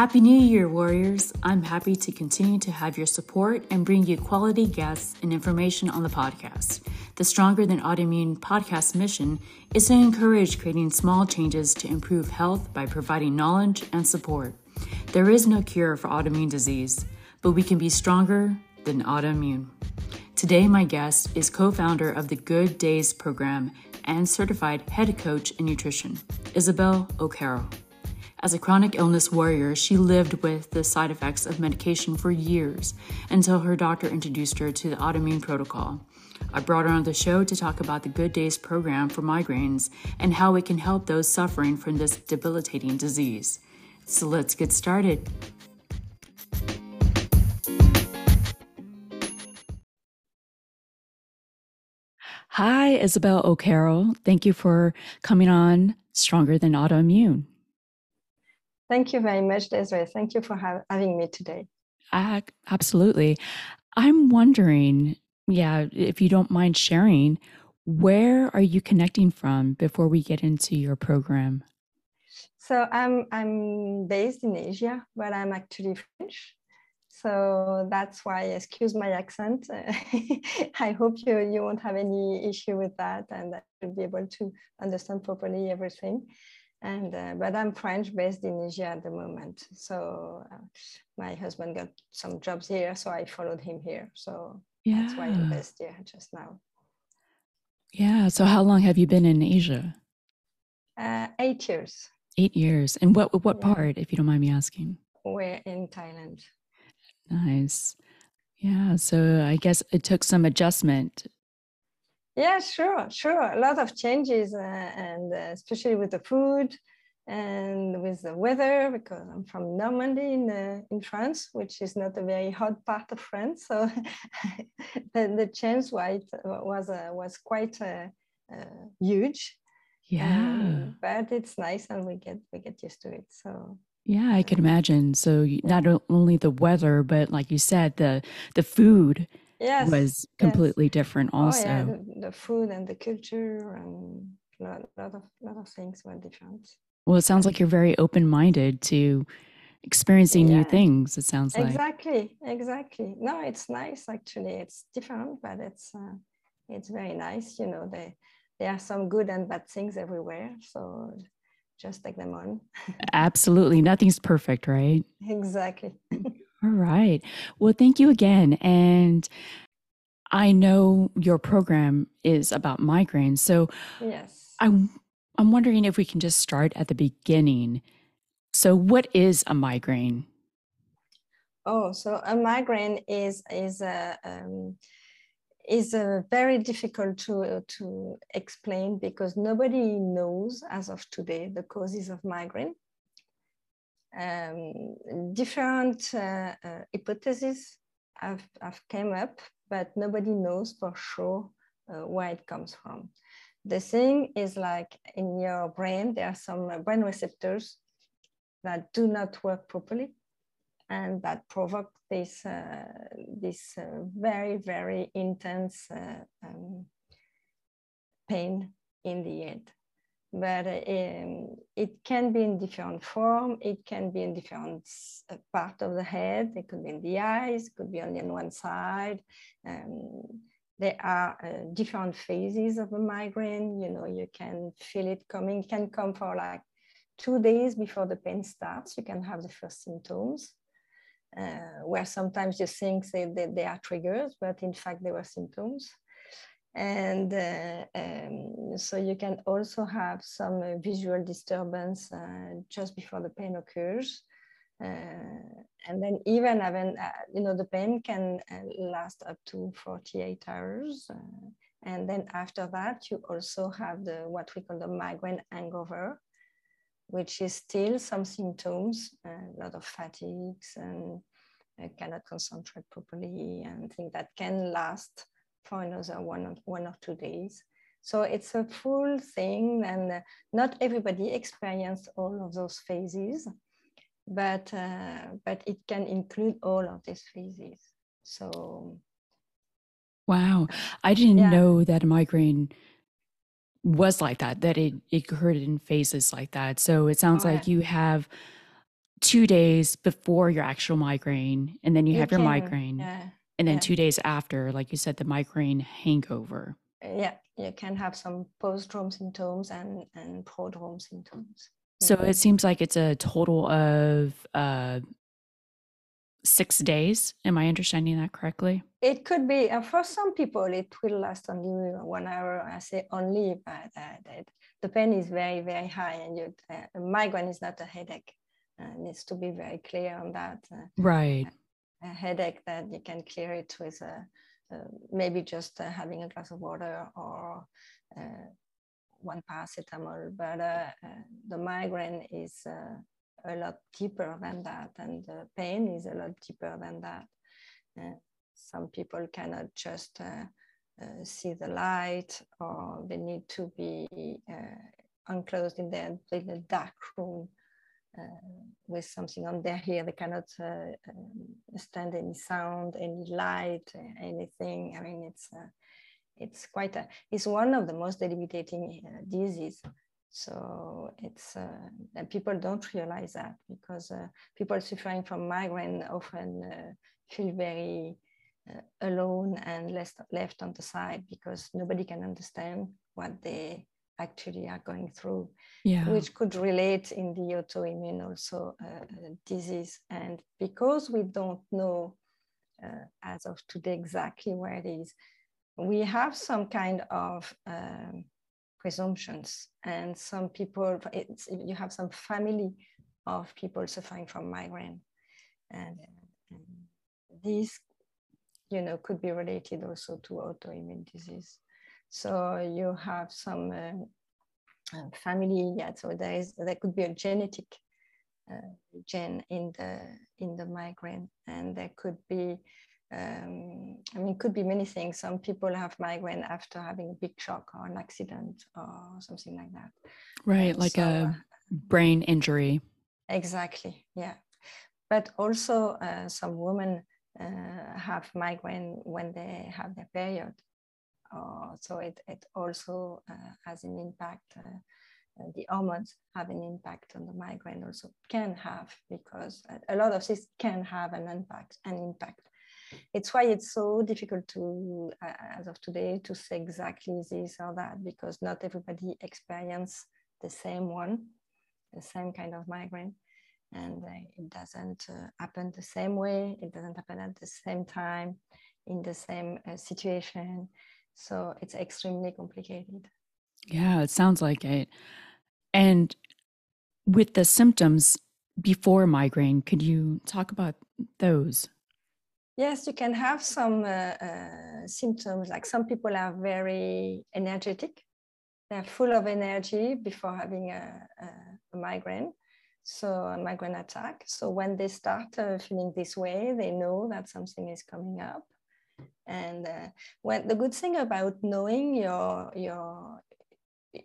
Happy New Year, Warriors! I'm happy to continue to have your support and bring you quality guests and information on the podcast. The Stronger Than Autoimmune podcast mission is to encourage creating small changes to improve health by providing knowledge and support. There is no cure for autoimmune disease, but we can be stronger than autoimmune. Today, my guest is co founder of the Good Days program and certified head coach in nutrition, Isabelle O'Carroll. As a chronic illness warrior, she lived with the side effects of medication for years until her doctor introduced her to the autoimmune protocol. I brought her on the show to talk about the Good Days program for migraines and how it can help those suffering from this debilitating disease. So let's get started. Hi, Isabelle O'Carroll. Thank you for coming on Stronger Than Autoimmune. Thank you very much, Desiree. Thank you for ha- having me today. Uh, absolutely. I'm wondering, yeah, if you don't mind sharing, where are you connecting from before we get into your program? So I'm I'm based in Asia, but I'm actually French. So that's why, excuse my accent. I hope you, you won't have any issue with that and that you'll be able to understand properly everything. And uh, but I'm French based in Asia at the moment. So uh, my husband got some jobs here, so I followed him here. So yeah. that's why I'm based here just now. Yeah. So how long have you been in Asia? Uh, eight years. Eight years. And what what yeah. part, if you don't mind me asking? We're in Thailand. Nice. Yeah. So I guess it took some adjustment yeah, sure, sure. A lot of changes, uh, and uh, especially with the food and with the weather, because I'm from Normandy in, uh, in France, which is not a very hot part of France. So the, the change was, was, uh, was quite uh, uh, huge. Yeah. Um, but it's nice and we get, we get used to it. So yeah, I can imagine. So not only the weather, but like you said, the the food yes, was completely yes. different also. Oh, yeah, the, the, food and the culture and a lot, lot of lot of things were different. Well, it sounds like you're very open-minded to experiencing yeah. new things. It sounds like exactly, exactly. No, it's nice actually. It's different, but it's uh, it's very nice. You know, there there are some good and bad things everywhere. So just take them on. Absolutely, nothing's perfect, right? Exactly. All right. Well, thank you again. And I know your program is about migraines. So yes. I'm I'm wondering if we can just start at the beginning. So what is a migraine? Oh, so a migraine is is a um, is a very difficult to to explain because nobody knows as of today the causes of migraine um, different uh, uh, hypotheses have, have came up, but nobody knows for sure uh, where it comes from. The thing is like in your brain, there are some brain receptors that do not work properly and that provoke this, uh, this uh, very, very intense uh, um, pain in the head but um, it can be in different form. It can be in different uh, part of the head. It could be in the eyes, it could be only on one side. Um, there are uh, different phases of a migraine. You know, you can feel it coming, it can come for like two days before the pain starts. You can have the first symptoms. Uh, where sometimes you think they, they, they are triggers, but in fact they were symptoms and uh, um, so you can also have some uh, visual disturbance uh, just before the pain occurs. Uh, and then even having uh, you know the pain can uh, last up to 48 hours. And then after that you also have the what we call the migraine hangover which is still some symptoms a lot of fatigues and cannot concentrate properly and things that can last for another one or, one or two days. So it's a full thing, and uh, not everybody experienced all of those phases, but uh, but it can include all of these phases. So, wow, I didn't yeah. know that a migraine was like that. That it it occurred in phases like that. So it sounds oh, like yeah. you have two days before your actual migraine, and then you, you have your migraine, yeah, and then yeah. two days after, like you said, the migraine hangover. Yeah, you can have some post-drome symptoms and and prodrome symptoms. So it seems like it's a total of uh, six days. Am I understanding that correctly? It could be. Uh, for some people, it will last only one hour. I say only, but uh, the pain is very, very high, and you, uh, migraine is not a headache. Uh, needs to be very clear on that. Uh, right. A, a, headache that you can clear it with uh, uh, maybe just having a glass of water or one paracetamol. But the migraine is a lot deeper than that, and the pain is a lot deeper than that. Uh, some people cannot just uh, uh, see the light, or they need to be enclosed in their in a dark room with something on their ear. They cannot stand any sound, any light, anything. I mean, it's it's quite a, it's one of the most debilitating uh, diseases so it's uh, people don't realize that because uh, people suffering from migraine often uh, feel very uh, alone and left left on the side because nobody can understand what they actually are going through, yeah. which could relate in the autoimmune also uh, disease. And because we don't know uh, as of today exactly where it is, we have some kind of um, presumptions. And some people, you have some family of people suffering from migraine. And, and these, you know, could be related also to autoimmune disease. So you have some uh, family, yeah, so there, is, there could be a genetic uh, gene in the, in the migraine and there could be um, I mean, it could be many things. Some people have migraine after having a big shock or an accident or something like that. Right, like so, a brain injury. Exactly, yeah. But also, uh, some women uh, have migraine when they have their period. Uh, so it, it also uh, has an impact. Uh, uh, the hormones have an impact on the migraine also can have because a lot of this can have an impact an impact it's why it's so difficult to, uh, as of today, to say exactly this or that because not everybody experience the same one, the same kind of migraine, and uh, it doesn't uh, happen the same way. It doesn't happen at the same time, in the same situation. So it's extremely complicated. Yeah, it sounds like it. And with the symptoms before migraine, could you talk about those? Yes, you can have some uh, uh, symptoms. Like some people are very energetic. They're full of energy before having a, a, migraine, so a migraine attack. So when they start uh, feeling this way, they know that something is coming up. And uh, when the good thing about knowing your your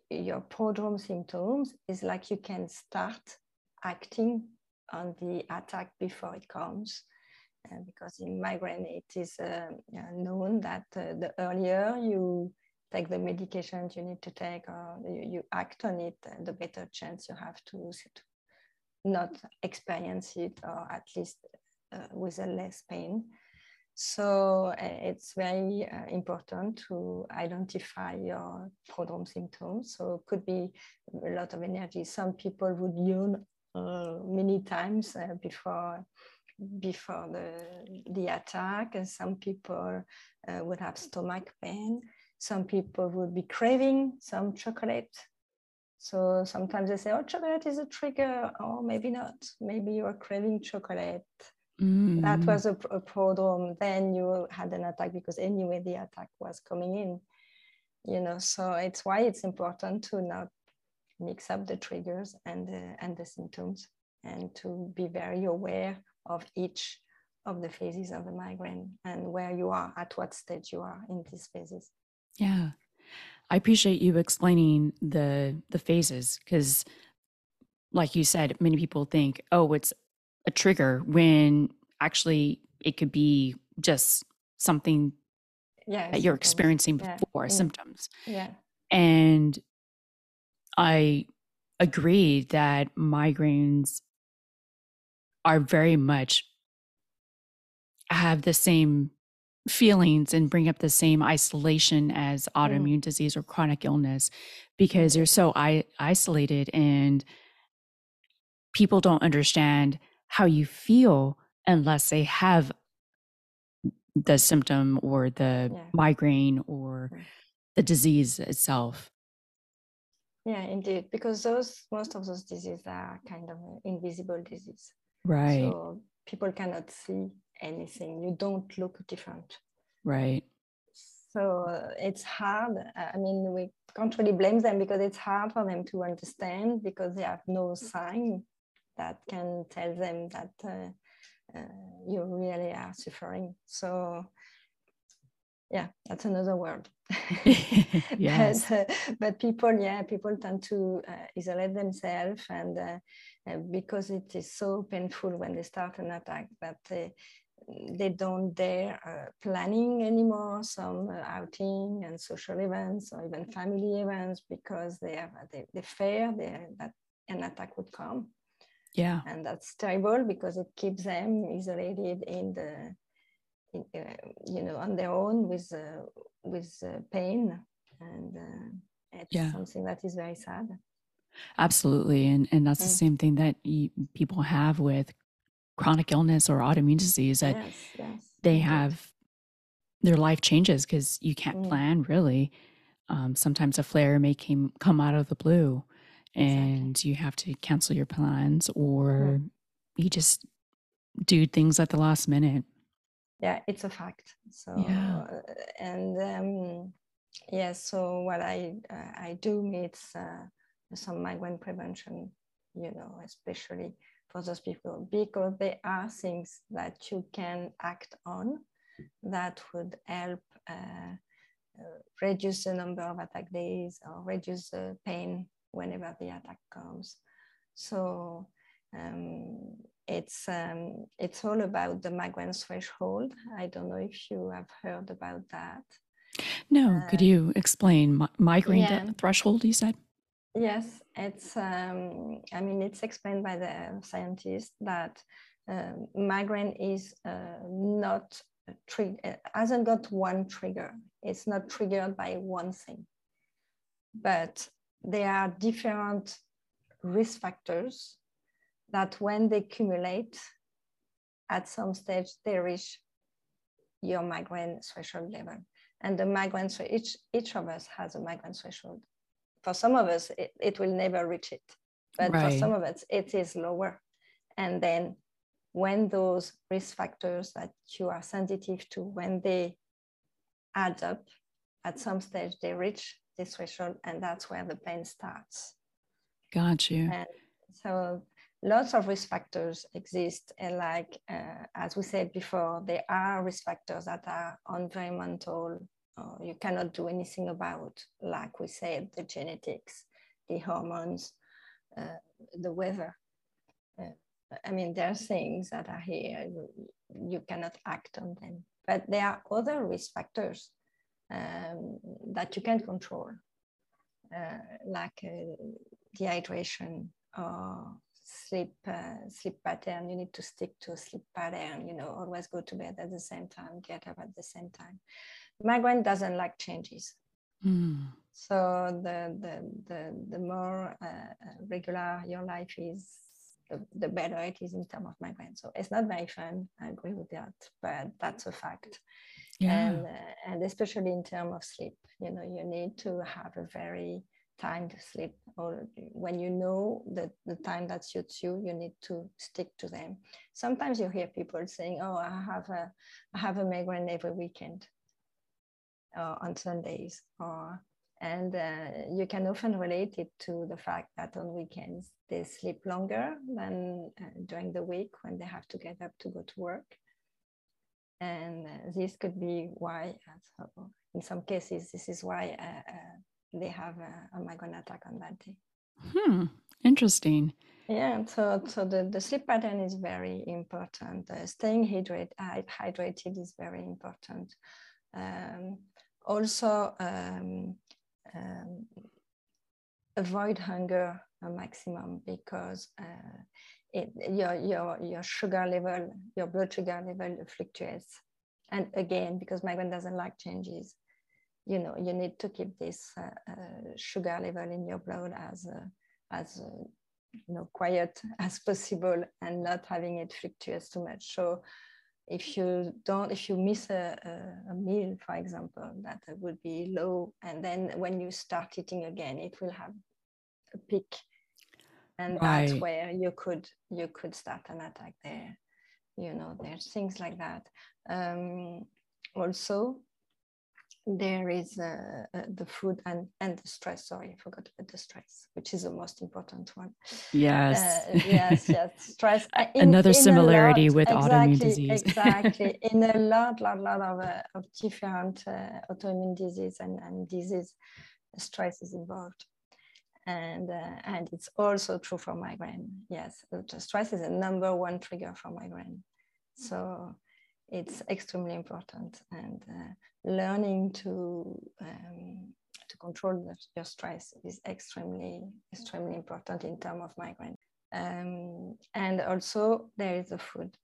your prodrome symptoms is like you can start acting on the attack before it comes uh, because in migraine it is uh, known that uh, the earlier you take the medications you need to take or you, you act on it, the better chance you have to, to not experience it or at least uh, with a less pain. So uh, it's very uh, important to identify your prodrome symptoms. So it could be a lot of energy. Some people would yawn many times before before the, the attack. And some people uh, would have stomach pain. Some people would be craving some chocolate. So sometimes they say, oh, chocolate is a trigger. Or maybe not. Maybe you are craving chocolate. Mm. That was a, a prodrome. Then you had an attack because anyway the attack was coming in. You know, so it's why it's important to not mix up the triggers and the, and the symptoms and to be very aware of each of the phases of the migraine and where you are, at what stage you are in these phases. Yeah. I appreciate you explaining the the phases because like you said, many people think, oh, it's a trigger when actually it could be just something yeah, that you're experiencing before yeah. symptoms. Yeah. And I agree that migraines are very much have the same feelings and bring up the same isolation as mm. autoimmune mm. disease or chronic illness because you're so I- isolated and people don't understand how you feel unless they have the symptom or the yeah. migraine or the disease itself. Yeah indeed because those most of those diseases are kind of invisible disease. Right. So people cannot see anything you don't look different. Right. So it's hard i mean we can't really blame them because it's hard for them to understand because they have no sign that can tell them that uh, uh, you really are suffering. So yeah, that's another word. yes. but, uh, but, people, yeah, people tend to uh, isolate themselves, and because it is so painful when they start an attack that they they don't dare uh, planning anymore some uh, outing and social events or even family events because they have they, they fear they, that an attack would come. Yeah. And that's terrible because it keeps them isolated in the, in, uh, you know, on their own with, uh, with uh, pain. And uh, it's yeah. something that is very sad. Absolutely. And, and that's mm. the same thing that you, people have with chronic illness or autoimmune disease that yes, yes, they have their life changes because you can't mm. plan really. Um, sometimes a flare may came, come out of the blue and exactly. you have to cancel your plans or mm. you just do things at the last minute yeah it's a fact so yeah. Uh, and um yeah so what i uh, i do meet uh, some migraine prevention you know especially for those people because there are things that you can act on that would help uh, uh reduce the number of attack days or reduce the pain whenever the attack comes. So um, it's um, it's all about the migraine threshold. I don't know if you have heard about that. No, uh, could you explain migraine yeah. threshold? You said. Yes, it's. Um, I mean, it's explained by the scientists that uh, migraine is uh, not trigger hasn't got one trigger. It's not triggered by one thing, but there are different risk factors that when they accumulate, at some stage they reach your migraine threshold level. And the migraine, so each, each of us has a migraine threshold. For some of us, it, it will never reach it. But right. for some of us, it is lower. And then when those risk factors that you are sensitive to, when they add up, at some stage they reach this threshold, and that's where the pain starts. Got you. And so lots of risk factors exist, and like uh, as we said before, there are risk factors that are environmental. Uh, you cannot do anything about, like we said, the genetics, the hormones, uh, the weather. Uh, I mean, there are things that are here, you, you cannot act on them. But there are other risk factors um, that you can control, uh, like uh, dehydration or sleep uh, sleep pattern. You need to stick to a sleep pattern. You know, always go to bed at the same time, get up at the same time. Migraine doesn't like changes. Mm. So the, the, the, the more uh, regular your life is, the, the better it is in terms of migraine. So it's not very fun. I agree with that, but that's a fact and, uh, and especially in terms of sleep you know you need to have a very time to sleep or when you know that the time that suits you you need to stick to them. Sometimes you hear people saying oh i have a i have a migraine every weekend uh, on sundays or and uh, you can often relate it to the fact that on weekends they sleep longer than uh, during the week when they have to get up to go to work and uh, this could be why, uh, so in some cases, this is why uh, they have a, a migraine attack on that day. Hmm, interesting. Yeah, so so the, the sleep pattern is very important. Uh, staying hydrated, hydrated is very important. Um, also, um, um, avoid hunger a maximum because uh, it, your, your, your sugar level, your blood sugar level fluctuates. And again, because migraine doesn't like changes, you know, you need to keep this uh, uh, sugar level in your blood as, uh, as you know, quiet as possible and not having it fluctuate too much. So if you don't, if you miss a, a, a, meal, for example, that would be low. And then when you start eating again, it will have a peak. And right. that's where you could you could start an attack there. You know, there's things like that. Um, also, there is uh, uh, the food and, and the stress. Sorry, I forgot about the stress, which is the most important one. Yes. Uh, yes, yes. Stress. Uh, in, Another in similarity lot, with exactly, autoimmune disease. exactly. In a lot, lot, lot of, uh, of different uh, autoimmune disease and, and disease, stress is involved. And, and it's also true for migraine. Yes, stress is a number one trigger for migraine. So it's extremely important. And learning to um, to control the, your stress is extremely extremely important in terms of migraine. Um, and also there is the food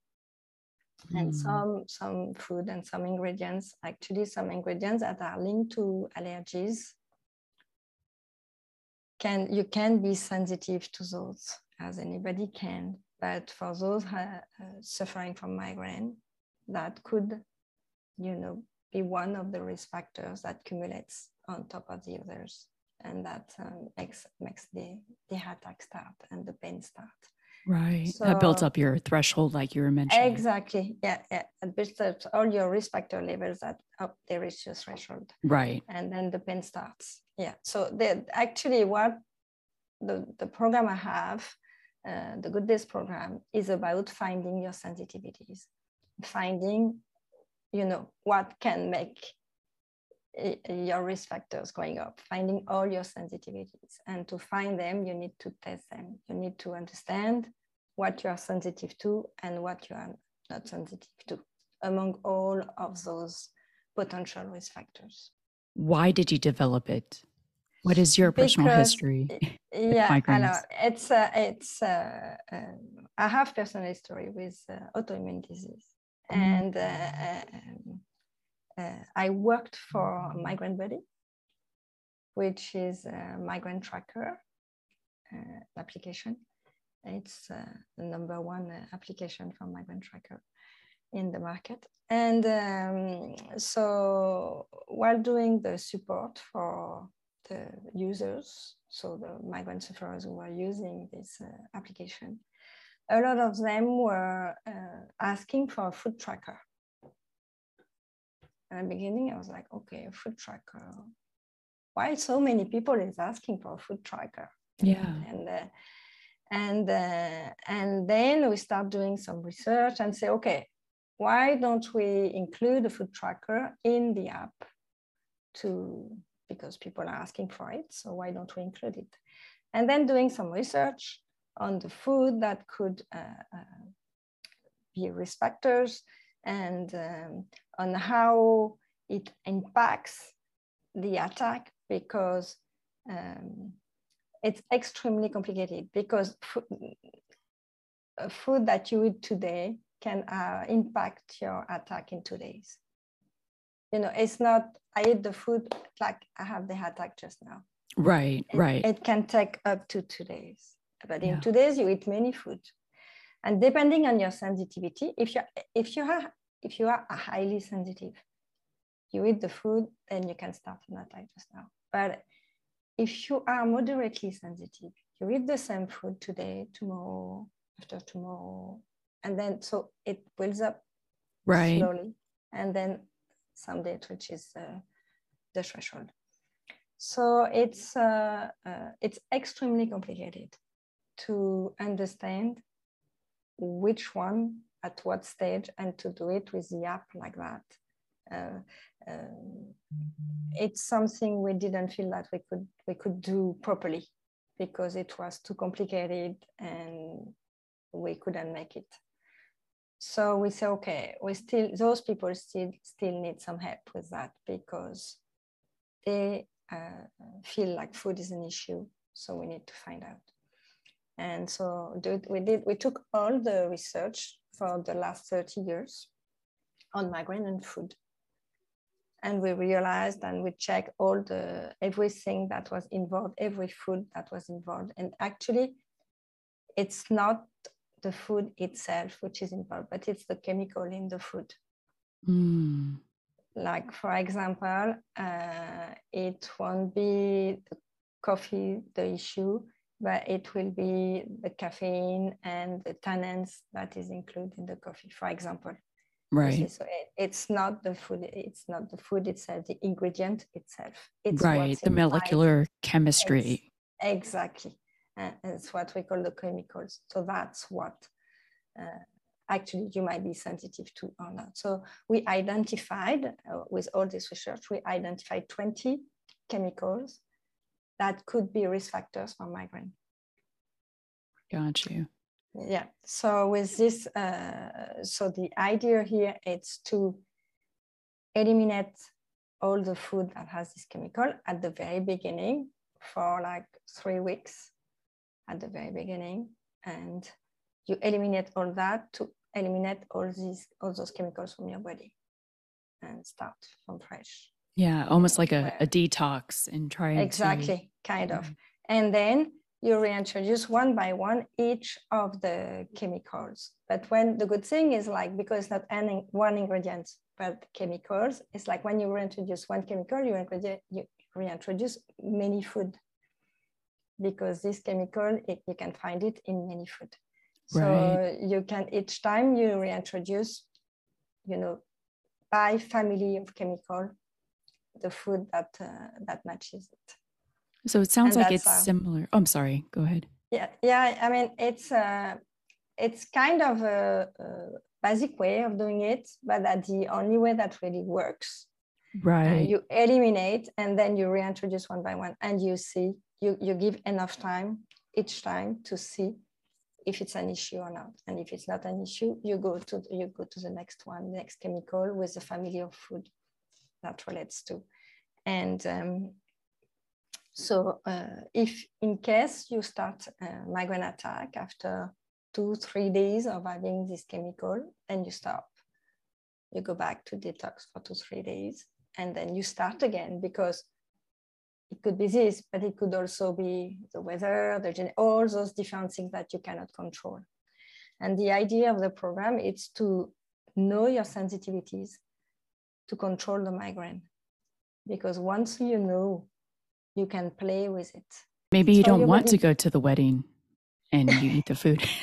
mm. and some some food and some ingredients actually some ingredients that are linked to allergies can you can be sensitive to those as anybody can but for those uh, uh, suffering from migraine that could you know be one of the risk factors that accumulates on top of the others. And that um, makes makes the the attack start and the pain start. Right. So, that builds up your threshold like you were mentioning. Exactly. Yeah yeah. It builds up all your risk factor levels that up they reach your threshold. Right. And then the pain starts yeah so actually what the the program i have uh, the good days program is about finding your sensitivities. Finding you know what can make your risk factors going up. Finding all your sensitivities. And to find them you need to test them. You need to understand what you are sensitive to and what you are not sensitive to among all of those potential risk factors why did you develop it? What is your personal because, history yeah I know. it's uh, it's uh, uh, i have personal history with uh, autoimmune disease. And uh, um, uh, I worked for Migraine Buddy, which is a migraine tracker uh, application. It's the number one application for migraine tracker in the market. And um, so while doing the support for the users, so the migraine sufferers who are using this uh, application, a lot of them were uh, asking for a food tracker. At the beginning, I was like, okay, a food tracker. Why so many people is asking for a food tracker? Yeah. And uh, and uh, and then we start doing some research and say, okay, why don't we include a food tracker in the app? To because people are asking for it, so why don't we include it? And then doing some research on the food that could uh, uh, be risk factors and um, on how it impacts the attack because um, it's extremely complicated because food, food that you eat today can uh, impact your attack in two days. You know, it's not, I eat the food like I have the attack just now. Right, it, right. It can take up to two days. But in yeah. two days, you eat many food. And depending on your sensitivity, if you if you are if you are highly sensitive, you eat the food, then you can start an attack just now. But if you are moderately sensitive, you eat the same food today, tomorrow, after tomorrow, and then so it builds up right. slowly, and then someday it reaches uh, the threshold. So it's uh, uh, it's extremely complicated to understand which one at what stage and to do it with the app like that. Uh, uh, it's something we didn't feel that we could we could do properly because it was too complicated and we couldn't make it. So we say, okay, we still those people still still need some help with that because they uh, feel like food is an issue. So we need to find out. And so we did, we took all the research for the last 30 years on migraine and food. And we realized and we checked all the, everything that was involved, every food that was involved. And actually it's not the food itself which is involved, but it's the chemical in the food. Mm. Like for example, uh, it won't be the coffee the issue, but it will be the caffeine and the tannins that is included in the coffee, for example. Right. So it, it's not the food. It's not the food itself. The ingredient itself. It's right. The molecular chemistry. It's, exactly. It's what we call the chemicals. So that's what uh, actually you might be sensitive to or not. So we identified uh, with all this research, we identified 20 chemicals that could be risk factors for migraine. Got you. Yeah. So with this, uh, so the idea here is to eliminate all the food that has this chemical at the very beginning for like three weeks at the very beginning and you eliminate all that to eliminate all these all those chemicals from your body and start from fresh. Yeah almost like a, a detox and try exactly to... kind of. And then you reintroduce one by one each of the chemicals. But when the good thing is like because it's not any one ingredient but chemicals it's like when you reintroduce one chemical you, you reintroduce many food because this chemical it, you can find it in many food so right. you can each time you reintroduce, you know, by family of chemical, the food that uh, that matches it. So it sounds and like it's uh, similar. Oh, I'm sorry. Go ahead. Yeah, yeah. I mean, it's uh, it's kind of a, a basic way of doing it, but that's the only way that really works. Right. Uh, you eliminate and then you reintroduce one by one, and you see you you give enough time each time to see if it's an issue or not. And if it's not an issue, you go to you go to the next one, next chemical with the family of food that relates to. And um, so uh, if in case you start a migraine attack after two, three days of having this chemical and you stop, you go back to detox for two, three days, and then you start again because it could be this, but it could also be the weather, the gen- all those different things that you cannot control. And the idea of the program is to know your sensitivities, to control the migraine, because once you know, you can play with it. Maybe you so don't want to go to the wedding and you eat the food.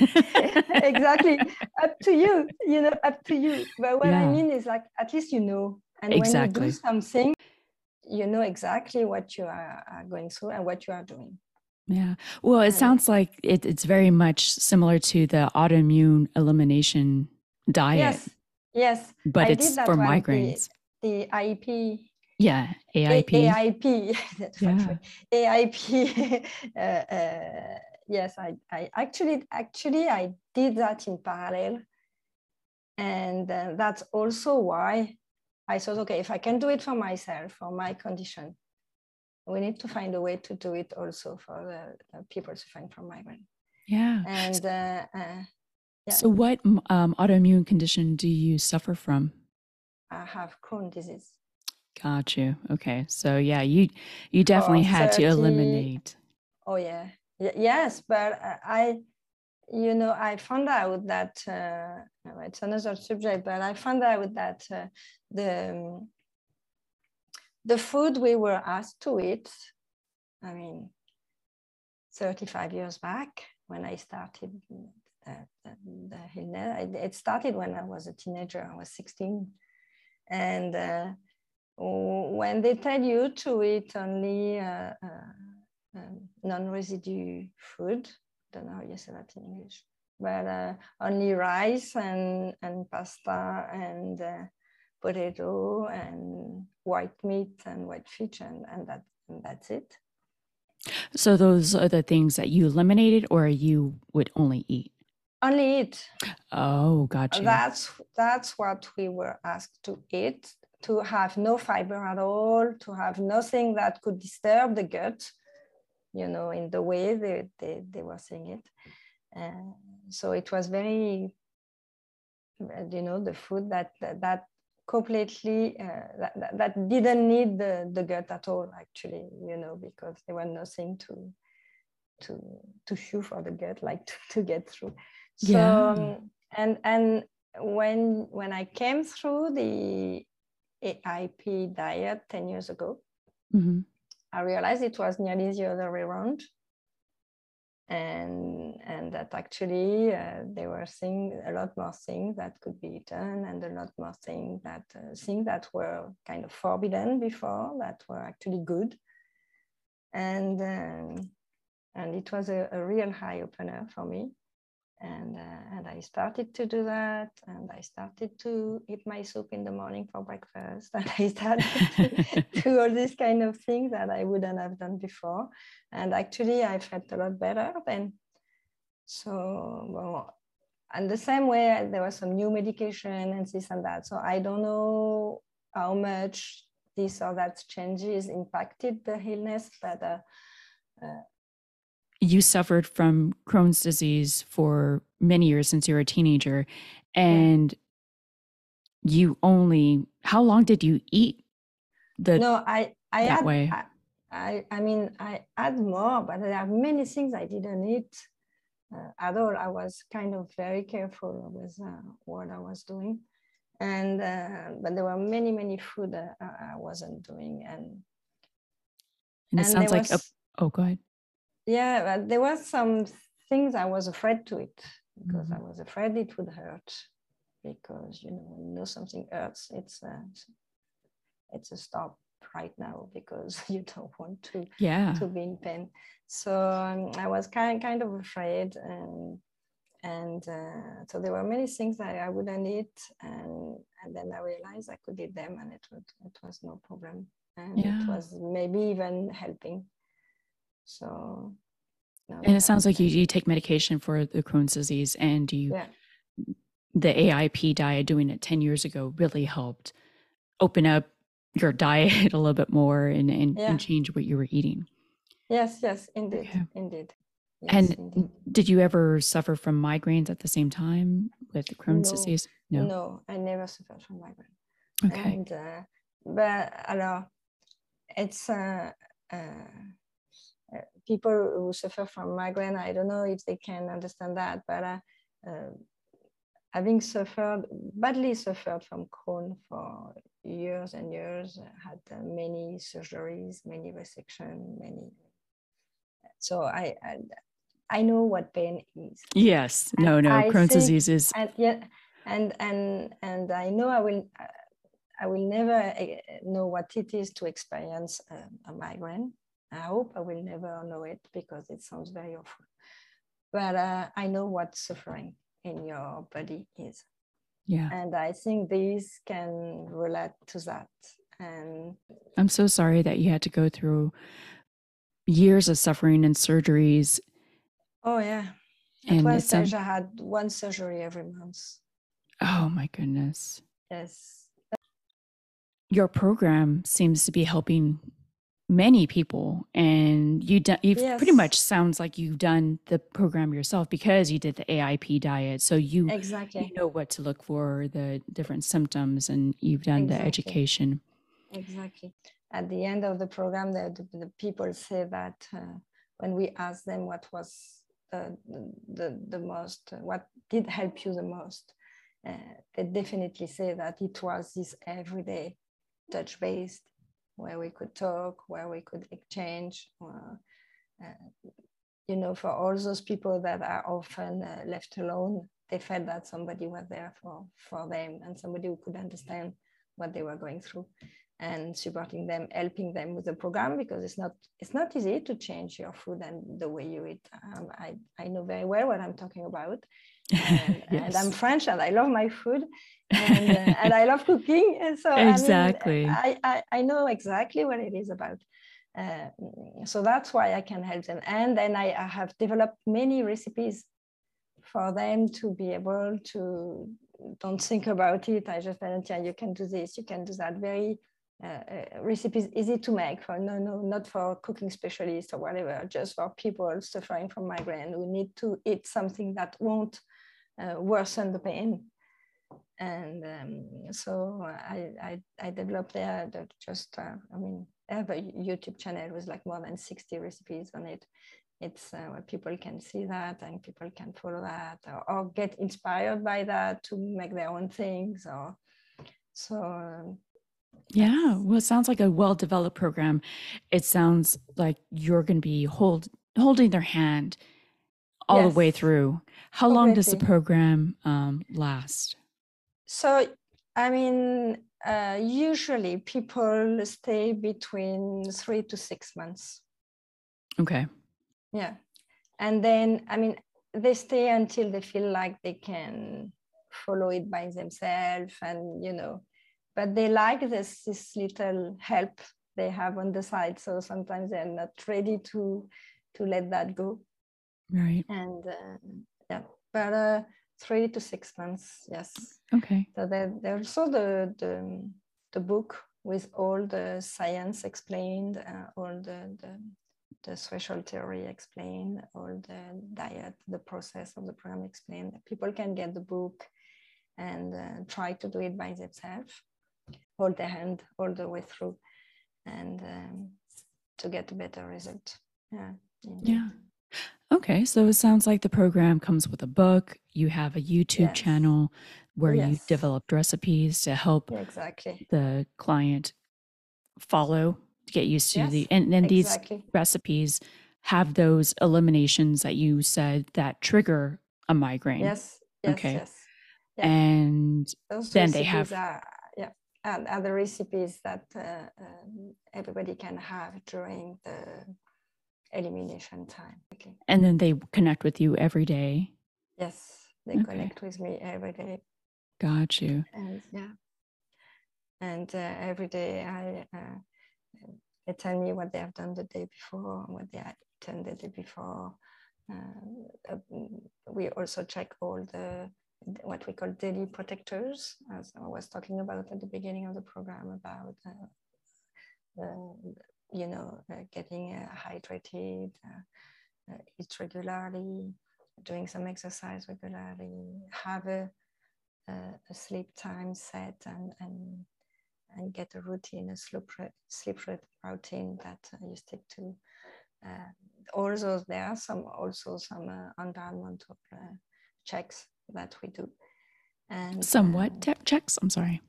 exactly. Up to you, you know, up to you. But what yeah. I mean is like, at least you know. And exactly. when you do something, you know exactly what you are, are going through and what you are doing. Yeah. Well, it and sounds like it, it's very much similar to the autoimmune elimination diet. Yes. Yes. But I it's for migraines. The, the IEP. Yeah. AIP. A- AIP. yeah. AIP. uh, uh, yes, I, I actually, actually, I did that in parallel. And uh, that's also why I thought, okay, if I can do it for myself, for my condition, we need to find a way to do it also for the, the people suffering from migraine. Yeah. And uh, uh, yeah. So, what um, autoimmune condition do you suffer from? I have Crohn disease. Got you. Okay. So, yeah, you you definitely had 30, to eliminate. Oh yeah. Y- yes, but I you know, I found out that uh, it's another subject, but I found out that uh, the um, the food we were asked to eat, I mean, 35 years back when I started the, the, the it started when I was a teenager. I was 16, and uh, when they tell you to eat only uh, uh, um, non-residue food don't know how you say that in English, but uh, only rice and, and pasta and uh, potato and white meat and white fish and, and, that, and that's it. So those are the things that you eliminated or you would only eat? Only eat. Oh, gotcha. That's that's what we were asked to eat, to have no fiber at all, to have nothing that could disturb the gut, you know, in the way they, they, they were saying it. Uh, so it was very, you know, the food that, that, that completely, uh, that, that didn't need the, the gut at all, actually, you know, because there was nothing to, to, to chew for the gut, like to, to get through. So, yeah. um, and, and when, when I came through the AIP diet 10 years ago, mm-hmm. I realized it was nearly the other way around. And, and that actually uh, there were things, a lot more things that could be eaten and a lot more things that uh, things that were kind of forbidden before that were actually good. And, um, and it was a, a real high opener for me and uh, and I started to do that, and I started to eat my soup in the morning for breakfast, and I started to do all these kind of things that I wouldn't have done before, and actually I felt a lot better then. So well, and the same way there was some new medication and this and that. So I don't know how much this or that changes impacted the illness, but. Uh, uh, you suffered from Crohn's disease for many years since you were a teenager and you only how long did you eat the no i i that had, way? I, I mean i had more but there are many things i didn't eat. Uh, at all. I was kind of very careful with uh, what i was doing. And uh, but there were many many food i wasn't doing. And and it and sounds like was, a, oh go ahead yeah but there was some things i was afraid to eat because mm-hmm. i was afraid it would hurt because you know when you know something hurts it's a, it's a stop right now because you don't want to yeah to be in pain so um, i was kind kind of afraid and and uh, so there were many things that I wouldn't eat, and and then I realized I could eat them, and it was it was no problem, and yeah. it was maybe even helping. So, no, and it sounds like you, you take medication for the Crohn's disease and you, yeah. the AIP diet, doing it 10 years ago really helped open up your diet a little bit more and, and, yeah. and change what you were eating. Yes, yes, indeed, indeed. Yes, and indeed. did you ever suffer from migraines at the same time with the Crohn's no, disease? No, no, I never suffered from migraine. Okay. And, uh, but alors, it's uh, uh, people who suffer from migraine, I don't know if they can understand that, but uh, uh, having suffered, badly suffered from Crohn for years and years, had uh, many surgeries, many resection, many. So I, I, I know what pain is. Yes, no, no, Crohn's think, disease is. And, yeah, and and and I know I will. I will never uh, know what it is to experience a migraine I hope I will never know it because it sounds very awful. But uh, I know what suffering in your body is. Yeah. And I think these can relate to that. And I'm so sorry that you had to go through years of suffering and surgeries. Oh, yeah. At and one stage, I had one surgery every month. Oh, my goodness. Yes. Your program seems to be helping many people and you do, you've yes. pretty much sounds like you've done the program yourself because you did the AIP diet so you exactly you know what to look for the different symptoms and you've done exactly. the education exactly at the end of the program the, the, the people say that uh, when we ask them what was the, the, the most uh, what did help you the most uh, they definitely say that it was this everyday touch based where we could talk, where we could exchange. Uh, uh, you know, for all those people that are often uh, left alone, they felt that somebody was there for, for them and somebody who could understand what they were going through and supporting them, helping them with the program because it's not it's not easy to change your food and the way you eat. Um, I, I know very well what I'm talking about. And, yes. and I'm French and I love my food and, uh, and I love cooking. And so exactly, I, mean, I, I, I, know exactly what it is about. Uh, so that's why I can help them. And then I, I have developed many recipes for them to be able to don't think about it. I just tell them, yeah, you can do this, you can do that. Very uh, uh, recipes easy to make for no no not for cooking specialists or whatever just for people suffering from migraine who need to eat something that won't uh, worsen the pain and um, so I, I, I developed there just uh, I mean I have a YouTube channel with like more than 60 recipes on it. It's uh, where people can see that and people can follow that or, or, get inspired by that to make their own things or so um, yeah well it sounds like a well developed program. It sounds like you're going to be hold, holding their hand all yes. the way through. How long does the program um, last so i mean uh, usually people stay between three to six months. Okay. Yeah. And then i mean they stay until they feel like they can follow it by themselves and you know but they like this this little help they have on the side. So sometimes they're not ready to to let that go. Right. And uh, yeah but uh, three to six months yes okay so there, there's also the, the the book with all the science explained uh, all the, the the threshold theory explained, all the diet, the process of the program explained. People can get the book and uh, try to do it by themselves, hold their hand all the way through, and um, to get a better result. Yeah. Yeah. Okay, so it sounds like the program comes with a book. You have a YouTube yes. channel where yes. you developed recipes to help yeah, exactly. the client follow to get used to yes, the and then exactly. these recipes have those eliminations that you said that trigger a migraine. Yes. yes okay. Yes. Yeah. And those then they have are, yeah, and other recipes that uh, um, everybody can have during the elimination time. Okay. And then they connect with you every day. Yes, they okay. connect with me every day. Got you. And yeah, and uh, every day I uh, they tell me what they have done the day before, what they had eaten the day before. Uh, we also check all the what we call daily protectors, as I was talking about at the beginning of the program about uh, uh, you know uh, getting uh, hydrated, uh, eat regularly, doing some exercise regularly, have a, a sleep time set, and and and get a routine, a sleep, sleep routine that uh, you stick to. Uh, also, there are some also some uh, environmental checks that we do. And some what um, checks? I'm sorry.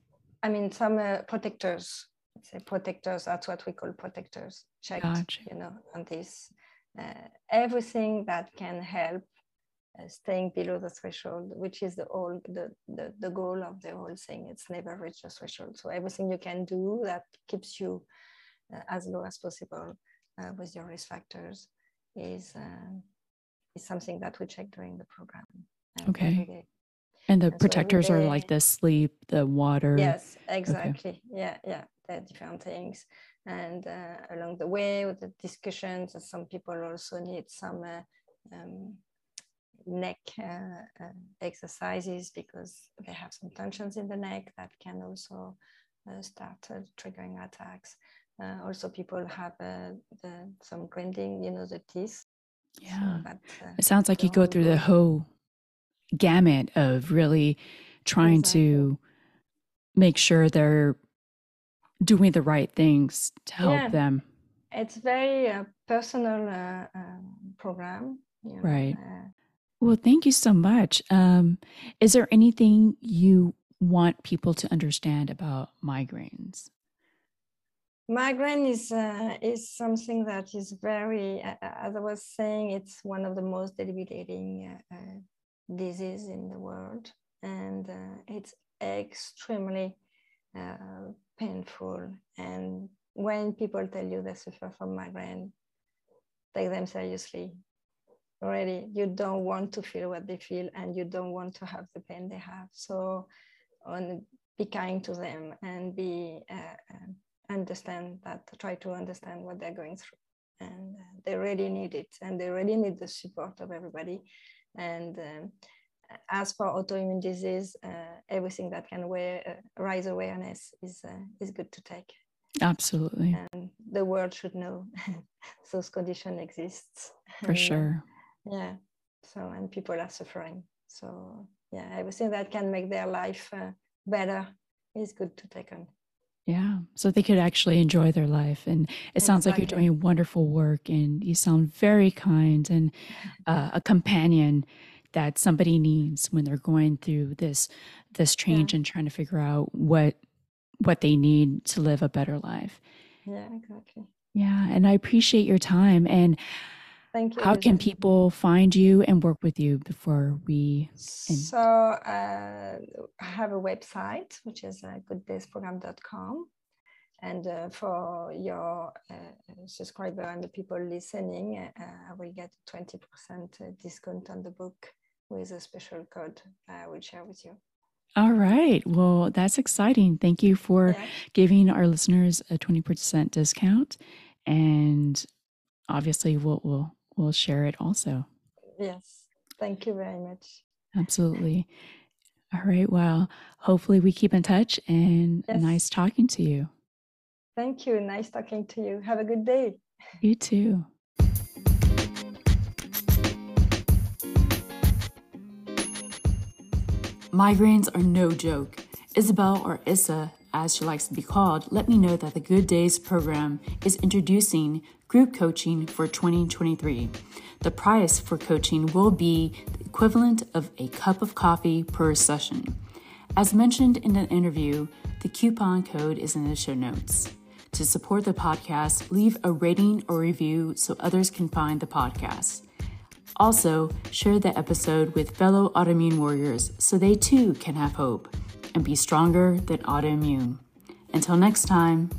I mean, some protectors say protectors that's what we call protectors checked gotcha. you know on this uh, everything that can help uh, staying below the threshold, which is the, all, the, the, the goal of the whole thing. It's never reach the threshold. So everything you can do that keeps you uh, as low as possible uh, with your risk factors is, uh, is something that we check during the program. okay. And the and protectors so are like the sleep, the water. Yes, exactly. Okay. Yeah, yeah, different things. And uh, along the way with the discussions, some people also need some uh, um, neck uh, uh, exercises because they have some tensions in the neck that can also uh, start triggering attacks. also, people have the, some grinding, you know, the teeth. Yeah. So that, it sounds like you go through the whole gamut of really trying exactly. to make sure they're doing the right things to help yeah. them. It's very uh, personal uh, uh, program. You know, right. Well, thank you so much. Um, is there anything you want people to understand about migraines? Migraine is uh, is something that is very, uh, as I was saying, it's one of the most debilitating uh, uh disease in the world, and uh, it's extremely uh, painful. And when people tell you they suffer from migraine, take them seriously. Already you don't want to feel what they feel and you don't want to have the pain they have. So on be kind to them and be uh, uh, understand that try to understand what they're going through. And uh, they really need it and they really need the support of everybody. And um, as for autoimmune disease uh, everything that can wear, uh, raise awareness is uh, is good to take Absolutely. And the world should know those condition exists. For sure. Yeah. So, and people are suffering. So, yeah, everything that can make their life uh, better is good to take on. Yeah. So they could actually enjoy their life. And it sounds exactly. like you're doing wonderful work and you sound very kind and uh, a companion that somebody needs when they're going through this this change yeah. and trying to figure out what what they need to live a better life. Yeah, exactly. Yeah, and I appreciate your time and Thank you. How can people find you and work with you before we? End? So uh, I have a website which is uh, gooddaysprogram.com, and uh, for your uh, subscriber and the people listening, uh, I will get twenty percent discount on the book with a special code uh, I will share with you. All right. Well, that's exciting. Thank you for yeah. giving our listeners a 20% discount. And obviously, we'll, we'll we'll share it also. Yes. Thank you very much. Absolutely. All right. Well, hopefully we keep in touch and yes. nice talking to you. Thank you. Nice talking to you. Have a good day. You too. Migraines are no joke. Isabelle, or Isa, as she likes to be called, let me know that the Good Days program is introducing group coaching for 2023. The price for coaching will be the equivalent of a cup of coffee per session. As mentioned in the interview, the coupon code is in the show notes. To support the podcast, leave a rating or review so others can find the podcast. Also, share the episode with fellow autoimmune warriors so they too can have hope and be stronger than autoimmune. Until next time.